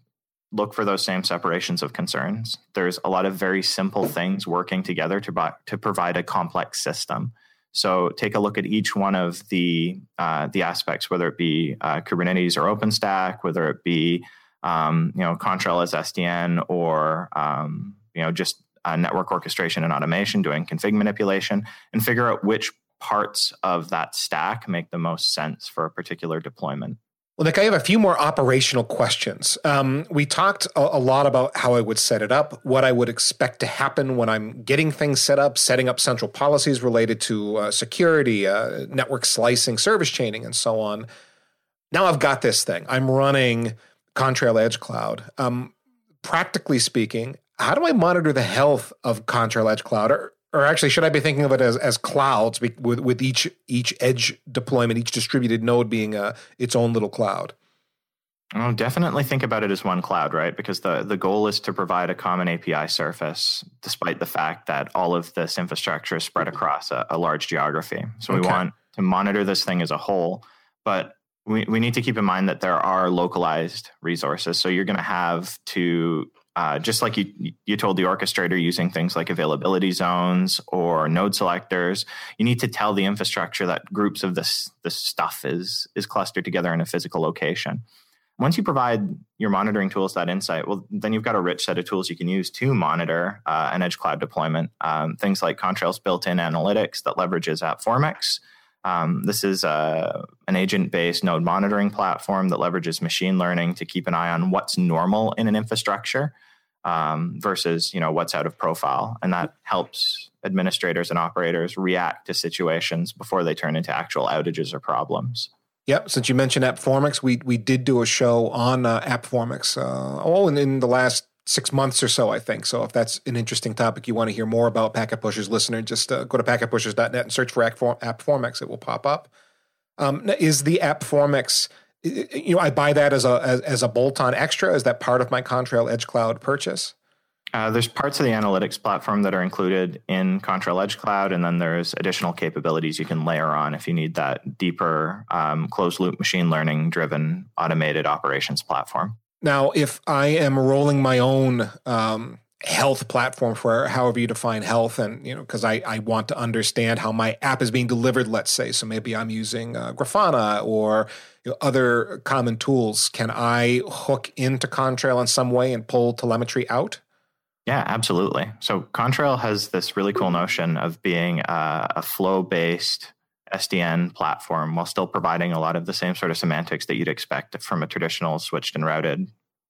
look for those same separations of concerns. There's a lot of very simple things working together to, buy, to provide a complex system. So take a look at each one of the uh, the aspects, whether it be uh, Kubernetes or OpenStack, whether it be um, you know Contrail as SDN or um, you know just uh, network orchestration and automation, doing config manipulation, and figure out which parts of that stack make the most sense for a particular deployment. Well, Nick, I have a few more operational questions. Um, we talked a, a, lot about how I would set it up, what I would expect to happen when I'm getting things set up, setting up central policies related to uh, security, uh, network slicing, service chaining, and so on. Now I've got this thing. I'm running Contrail Edge Cloud. Um, practically speaking, how do I monitor the health of Contrail Edge Cloud? Or, or actually, should I be thinking of it as, as clouds with, with each each edge deployment, each distributed node being a, its own little cloud? Oh, definitely think about it as one cloud, right? Because the, the goal is to provide a common API surface, despite the fact that all of this infrastructure is spread across a, a large geography. So okay. we want to monitor this thing as a whole, but we, we need to keep in mind that there are localized resources. So you're going to have to uh, just like you you told the orchestrator using things like availability zones or node selectors, you need to tell the infrastructure that groups of this this stuff is is clustered together in a physical location. Once you provide your monitoring tools that insight, well, then you've got a rich set of tools you can use to monitor uh, an edge cloud deployment. Um, things like Contrail's built-in analytics that leverages AppFormix. Um, this is uh, an agent based node monitoring platform that leverages machine learning to keep an eye on what's normal in an infrastructure um, versus you know what's out of profile, and that helps administrators and operators react to situations before they turn into actual outages or problems. Yep. Since you mentioned AppFormix, we we did do a show on uh, AppFormix. Uh, oh, in, in the last six months or so, I think. So if that's an interesting topic you want to hear more about, Packet Pushers listener, just uh, go to packetpushers.net and search for AppFormix. It will pop up. Um, is the AppFormix, you know, I buy that as a as, as a bolt-on extra? Is that part of my Contrail Edge Cloud purchase? Uh, there's parts of the analytics platform that are included in Contrail Edge Cloud, and then there's additional capabilities you can layer on if you need that deeper um, closed loop machine learning driven automated operations platform. Now, if I am rolling my own um, health platform for however you define health, and you know, because I, I want to understand how my app is being delivered, let's say, so maybe I'm using uh, Grafana or you know, other common tools. Can I hook into Contrail in some way and pull telemetry out? Yeah, absolutely. So Contrail has this really cool notion of being a, a flow based SDN platform while still providing a lot of the same sort of semantics that you'd expect from a traditional switched and routed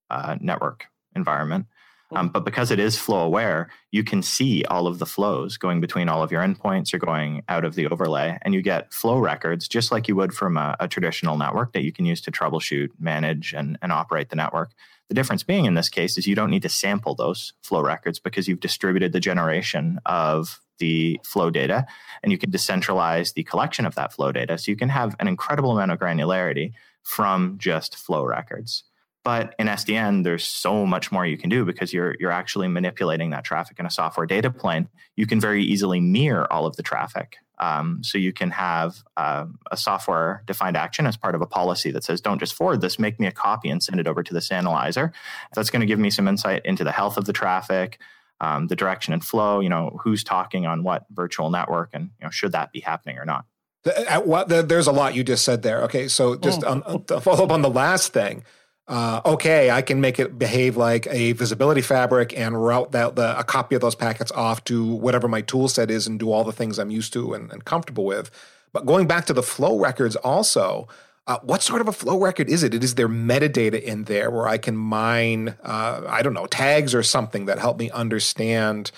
uh, network environment. Um, but because it is flow aware, you can see all of the flows going between all of your endpoints. You're going out of the overlay, and you get flow records just like you would from a, a traditional network that you can use to troubleshoot, manage, and, and operate the network. The difference being in this case is you don't need to sample those flow records because you've distributed the generation of the flow data and you can decentralize the collection of that flow data. So you can have an incredible amount of granularity from just flow records. But in SDN, there's so much more you can do because you're you're actually manipulating that traffic in a software data plane. You can very easily mirror all of the traffic. Um, so you can have uh, a software defined action as part of a policy that says, "Don't just forward this. Make me a copy and send it over to this analyzer." That's going to give me some insight into the health of the traffic, um, the direction and flow. You know, who's talking on what virtual network, and you know, should that be happening or not. There's a lot you just said there. Okay, so just oh. um, to follow up on the last thing uh, okay, I can make it behave like a visibility fabric and route that the, a copy of those packets off to whatever my tool set is and do all the things I'm used to and, and comfortable with. But going back to the flow records also, uh, what sort of a flow record is it? Is there metadata in there where I can mine, uh, I don't know, tags or something that help me understand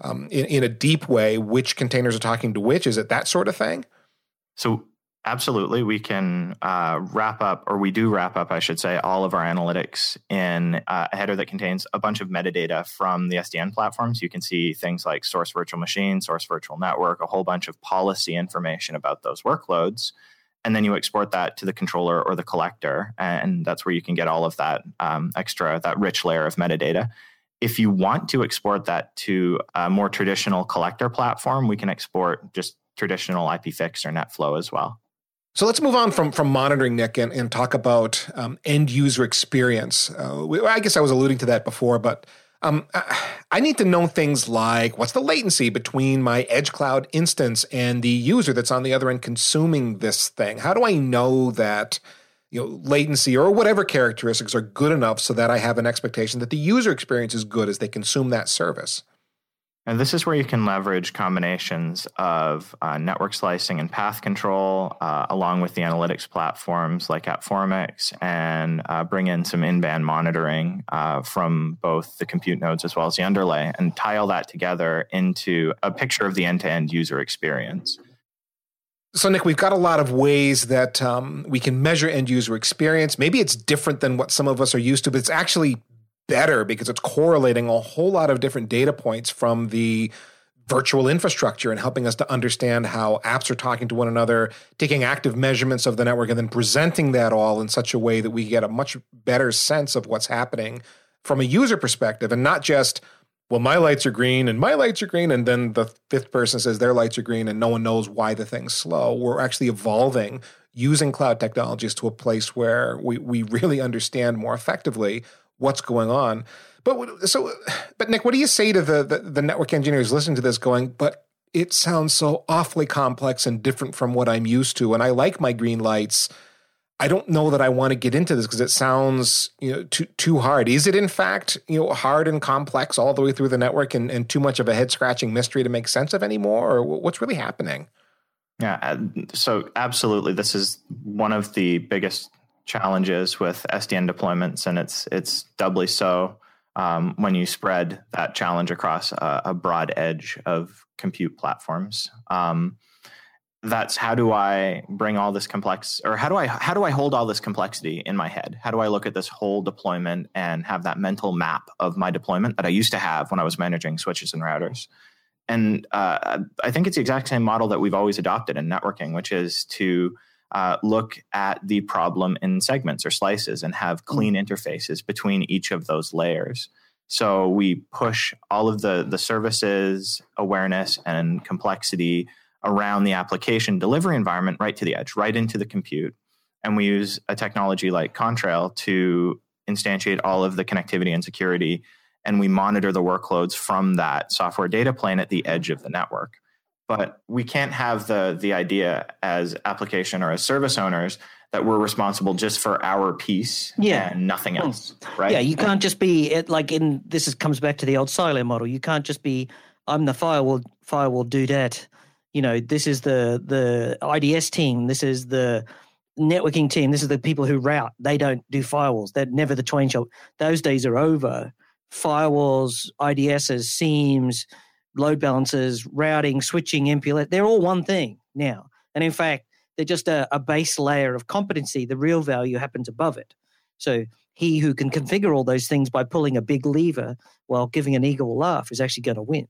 um, in, in a deep way which containers are talking to which? Is it that sort of thing? So Absolutely. We can uh, wrap up, or we do wrap up, I should say, all of our analytics in uh, a header that contains a bunch of metadata from the SDN platforms. You can see things like source virtual machine, source virtual network, a whole bunch of policy information about those workloads. And then you export that to the controller or the collector. And that's where you can get all of that um, extra, that rich layer of metadata. If you want to export that to a more traditional collector platform, we can export just traditional IPFix or NetFlow as well. So let's move on from from monitoring, Nick, and, and talk about um, end user experience. Uh, we, I guess I was alluding to that before, but um, I need to know things like what's the latency between my Edge Cloud instance and the user that's on the other end consuming this thing. How do I know that you know latency or whatever characteristics are good enough so that I have an expectation that the user experience is good as they consume that service? And this is where you can leverage combinations of uh, network slicing and path control, uh, along with the analytics platforms like AppFormix, and uh, bring in some in band monitoring uh, from both the compute nodes as well as the underlay, and tie all that together into a picture of the end to end user experience. So, Nick, we've got a lot of ways that um, we can measure end user experience. Maybe it's different than what some of us are used to, but it's actually better because it's correlating a whole lot of different data points from the virtual infrastructure and helping us to understand how apps are talking to one another, taking active measurements of the network, and then presenting that all in such a way that we get a much better sense of what's happening from a user perspective and not just, well, my lights are green and my lights are green. And then the fifth person says their lights are green and no one knows why the thing's slow. We're actually evolving using cloud technologies to a place where we, we really understand more effectively what's going on. But so, but Nick, what do you say to the, the, the network engineers listening to this, going, but it sounds so awfully complex and different from what I'm used to, and I like my green lights. I don't know that I want to get into this because it sounds you know too too hard. Is it in fact you know hard and complex all the way through the network and, and too much of a head scratching mystery to make sense of anymore, or what's really happening? Yeah, uh, so absolutely, this is one of the biggest challenges with SDN deployments, and it's it's doubly so um, when you spread that challenge across a, a broad edge of compute platforms. Um, that's how do I bring all this complex, or how do I how do I hold all this complexity in my head? How do I look at this whole deployment and have that mental map of my deployment that I used to have when I was managing switches and routers? And uh, I think it's the exact same model that we've always adopted in networking, which is to uh, look at the problem in segments or slices and have hmm. clean interfaces between each of those layers. So we push all of the, the services, awareness, and complexity around the application delivery environment right to the edge, right into the compute. And we use a technology like Contrail to instantiate all of the connectivity and security. And we monitor the workloads from that software data plane at the edge of the network but we can't have the the idea as application or as service owners that we're responsible just for our piece yeah. and nothing else right? yeah you can't just be it like in this is, comes back to the old silo model. You can't just be i'm the firewall firewall that you know this is the the ids team. This is the networking team. This is the people who route. They don't do firewalls. They're never the twain shall. Those days are over. Firewalls ids's SIEMs load balancers, routing, switching, MPLS, they're all one thing now. And in fact, they're just a, a, base layer of competency. The real value happens above it. So he who can configure all those things by pulling a big lever while giving an eagle a laugh is actually going to win.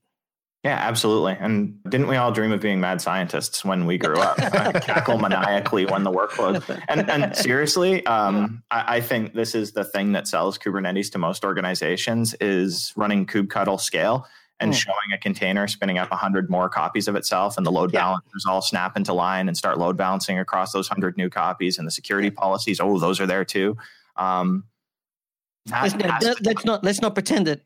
Yeah, absolutely. And didn't we all dream of being mad scientists when we grew up? [laughs] Cackle maniacally when the workload. And, and seriously, um, I, I, think this is the thing that sells Kubernetes to most organizations is running kubectl scale and mm. showing a container spinning up 100 more copies of itself and the load yeah. balancers all snap into line and start load balancing across those 100 new copies and the security policies oh those are there too um, that let's, let's not let's not pretend that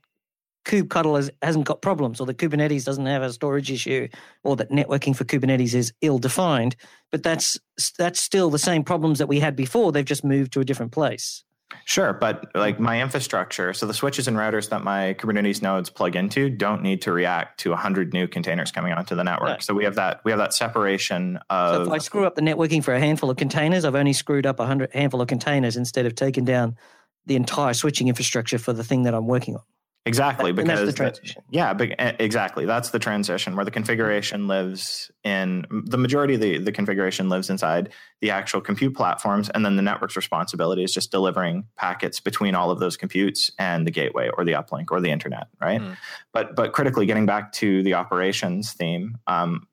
kubectl has, hasn't got problems or that kubernetes doesn't have a storage issue or that networking for kubernetes is ill defined but that's that's still the same problems that we had before they've just moved to a different place Sure, but like my infrastructure, so the switches and routers that my Kubernetes nodes plug into don't need to react to 100 new containers coming onto the network. So we have that we have that separation of So if I screw up the networking for a handful of containers, I've only screwed up a hundred handful of containers instead of taking down the entire switching infrastructure for the thing that I'm working on. Exactly, that, because that's the transition. Yeah, exactly. That's the transition where the configuration lives in the majority of the, the configuration lives inside the actual compute platforms, and then the network's responsibility is just delivering packets between all of those computes and the gateway or the uplink or the internet, right? Mm. But but critically, getting back to the operations theme, um,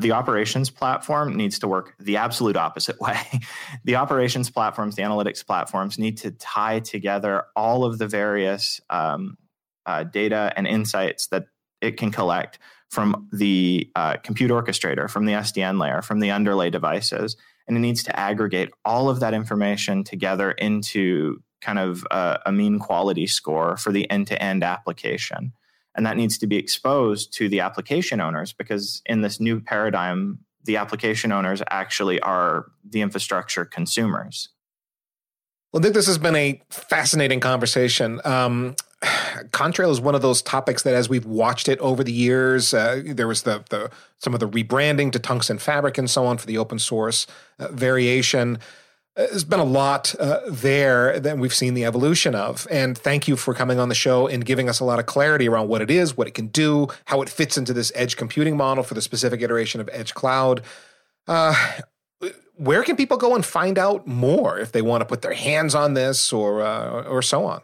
the operations platform needs to work the absolute opposite [laughs] way. the operations platforms, the analytics platforms need to tie together all of the various um, uh, data and insights that it can collect from the uh, compute orchestrator, from the SDN layer, from the underlay devices, and it needs to aggregate all of that information together into kind of a, a mean quality score for the end to end application. And that needs to be exposed to the application owners because in this new paradigm, the application owners actually are the infrastructure consumers. Well, Nick, this has been a fascinating conversation. Um, Contrail is one of those topics that, as we've watched it over the years, uh, there was the, the some of the rebranding to tungsten fabric and so on for the open source uh, variation. Uh, there's been a lot uh, there that we've seen the evolution of. And thank you for coming on the show and giving us a lot of clarity around what it is, what it can do, how it fits into this edge computing model for the specific iteration of Edge Cloud. Uh, where can people go and find out more if they want to put their hands on this or uh, or so on?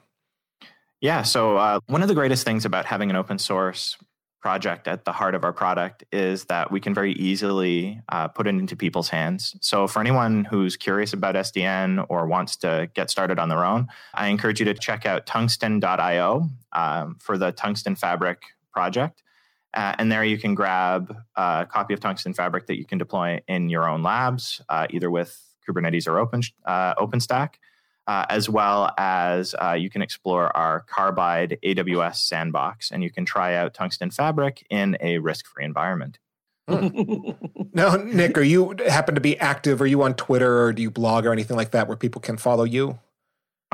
Yeah, so uh, one of the greatest things about having an open source project at the heart of our product is that we can very easily uh, put it into people's hands. So, for anyone who's curious about SDN or wants to get started on their own, I encourage you to check out tungsten.io um, for the Tungsten Fabric project. Uh, and there you can grab a copy of Tungsten Fabric that you can deploy in your own labs, uh, either with Kubernetes or Open, uh, OpenStack, uh, as well as uh, you can explore our Carbide AWS sandbox, and you can try out Tungsten Fabric in a risk-free environment. Hmm. now, Nick, are you happen to be active? Are you on Twitter or do you blog or anything like that where people can follow you?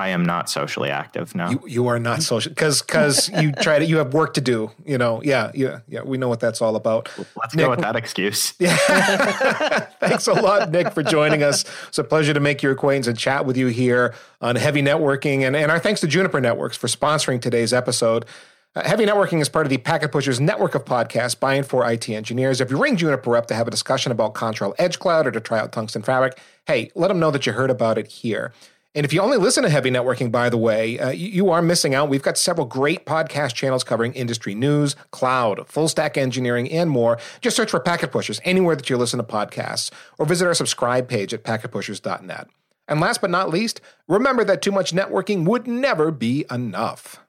I am not socially active. No, you, you are not social because because you [laughs] try to you have work to do. You know, yeah, yeah, yeah. We know what that's all about. Let's Nick, go with that excuse. [laughs] Yeah. Thanks a lot, Nick, for joining us. It's a pleasure to make your acquaintance and chat with you here on Heavy Networking, and and our thanks to Juniper Networks for sponsoring today's episode. Uh, Heavy Networking is part of the Packet Pushers network of podcasts by and for IT engineers. If you ring Juniper up to have a discussion about Contrail Edge Cloud or to try out Tungsten Fabric, hey, let them know that you heard about it here. And if you only listen to Heavy Networking, by the way, uh, you, you, are missing out. We've got several great podcast channels covering industry news, cloud, full stack engineering, and more. Just search for Packet Pushers anywhere that you listen to podcasts or visit our subscribe page at packetpushers.net. And last but not least, remember that too much networking would never be enough.